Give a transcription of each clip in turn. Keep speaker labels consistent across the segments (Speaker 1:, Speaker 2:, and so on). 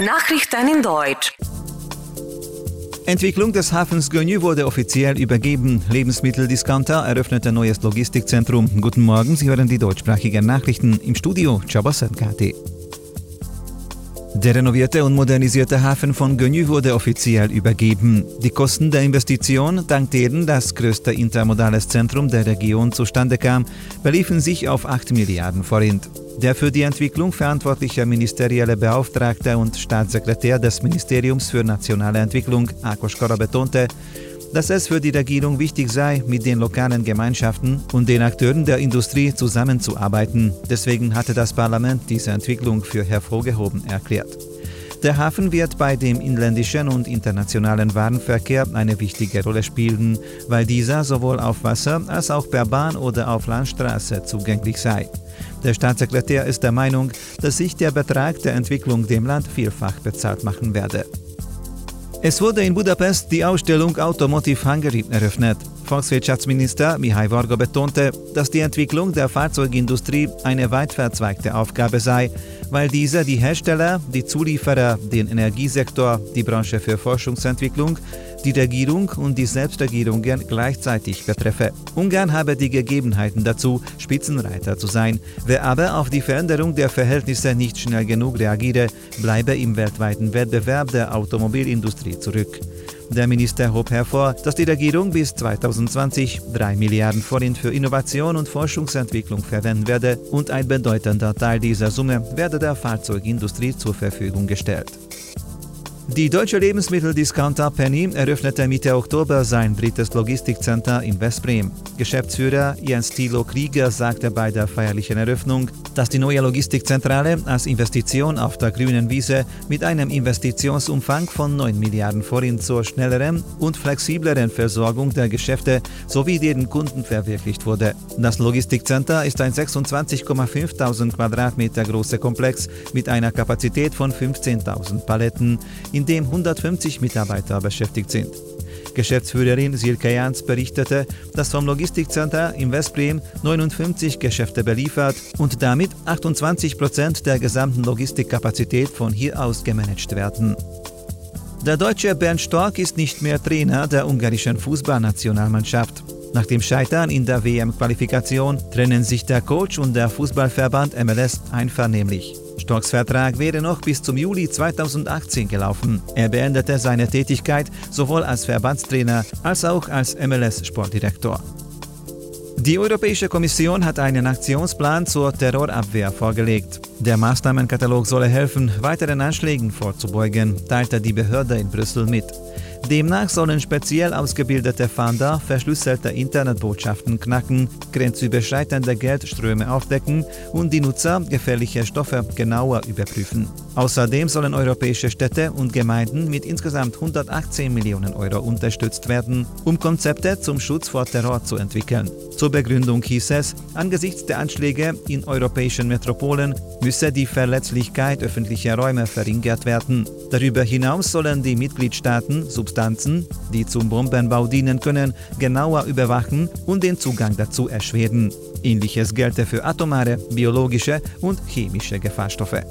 Speaker 1: Nachrichten in Deutsch.
Speaker 2: Entwicklung des Hafens Gönü wurde offiziell übergeben. Lebensmitteldiscounter eröffnet ein neues Logistikzentrum. Guten Morgen, Sie hören die deutschsprachigen Nachrichten im Studio Chabasankati. Der renovierte und modernisierte Hafen von Gönü wurde offiziell übergeben. Die Kosten der Investition, dank denen das größte intermodales Zentrum der Region zustande kam, beliefen sich auf 8 Milliarden Forint. Der für die Entwicklung verantwortliche ministerielle Beauftragte und Staatssekretär des Ministeriums für nationale Entwicklung, Akos Kara, betonte, dass es für die Regierung wichtig sei, mit den lokalen Gemeinschaften und den Akteuren der Industrie zusammenzuarbeiten. Deswegen hatte das Parlament diese Entwicklung für hervorgehoben erklärt. Der Hafen wird bei dem inländischen und internationalen Warenverkehr eine wichtige Rolle spielen, weil dieser sowohl auf Wasser als auch per Bahn oder auf Landstraße zugänglich sei. Der Staatssekretär ist der Meinung, dass sich der Betrag der Entwicklung dem Land vielfach bezahlt machen werde. Es wurde in Budapest die Ausstellung Automotive Hungary eröffnet. Volkswirtschaftsminister Mihai Varga betonte, dass die Entwicklung der Fahrzeugindustrie eine weit verzweigte Aufgabe sei, weil diese die Hersteller, die Zulieferer, den Energiesektor, die Branche für Forschungsentwicklung, die Regierung und die Selbstregierungen gleichzeitig betreffe. Ungarn habe die Gegebenheiten dazu, Spitzenreiter zu sein. Wer aber auf die Veränderung der Verhältnisse nicht schnell genug reagiere, bleibe im weltweiten Wettbewerb der Automobilindustrie zurück. Der Minister hob hervor, dass die Regierung bis 2020 3 Milliarden Forint für Innovation und Forschungsentwicklung verwenden werde und ein bedeutender Teil dieser Summe werde der Fahrzeugindustrie zur Verfügung gestellt. Die deutsche Lebensmitteldiscounter Penny eröffnete Mitte Oktober sein drittes Logistikcenter in Westbrem. Geschäftsführer Jens Thilo Krieger sagte bei der feierlichen Eröffnung, dass die neue Logistikzentrale als Investition auf der grünen Wiese mit einem Investitionsumfang von 9 Milliarden Forint zur schnelleren und flexibleren Versorgung der Geschäfte sowie deren Kunden verwirklicht wurde. Das Logistikcenter ist ein 26,500 Quadratmeter großer Komplex mit einer Kapazität von 15.000 Paletten in dem 150 Mitarbeiter beschäftigt sind. Geschäftsführerin Silke Jans berichtete, dass vom Logistikcenter in Westbrem 59 Geschäfte beliefert und damit 28 Prozent der gesamten Logistikkapazität von hier aus gemanagt werden. Der deutsche Bernd Stork ist nicht mehr Trainer der ungarischen Fußballnationalmannschaft. Nach dem Scheitern in der WM-Qualifikation trennen sich der Coach und der Fußballverband MLS einvernehmlich. Storks Vertrag wäre noch bis zum Juli 2018 gelaufen. Er beendete seine Tätigkeit sowohl als Verbandstrainer als auch als MLS-Sportdirektor. Die Europäische Kommission hat einen Aktionsplan zur Terrorabwehr vorgelegt. Der Maßnahmenkatalog solle helfen, weiteren Anschlägen vorzubeugen, teilte die Behörde in Brüssel mit. Demnach sollen speziell ausgebildete Fahnder verschlüsselte Internetbotschaften knacken, grenzüberschreitende Geldströme aufdecken und die Nutzer gefährliche Stoffe genauer überprüfen. Außerdem sollen europäische Städte und Gemeinden mit insgesamt 118 Millionen Euro unterstützt werden, um Konzepte zum Schutz vor Terror zu entwickeln. Zur Begründung hieß es, angesichts der Anschläge in europäischen Metropolen müsse die Verletzlichkeit öffentlicher Räume verringert werden. Darüber hinaus sollen die Mitgliedstaaten Substanzen, die zum Bombenbau dienen können, genauer überwachen und den Zugang dazu erschweren. Ähnliches gelte für atomare, biologische und chemische Gefahrstoffe.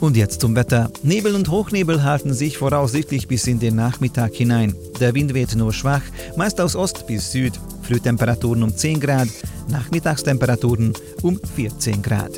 Speaker 2: Und jetzt zum Wetter. Nebel und Hochnebel halten sich voraussichtlich bis in den Nachmittag hinein. Der Wind weht nur schwach, meist aus Ost bis Süd. Frühtemperaturen um 10 Grad, Nachmittagstemperaturen um 14 Grad.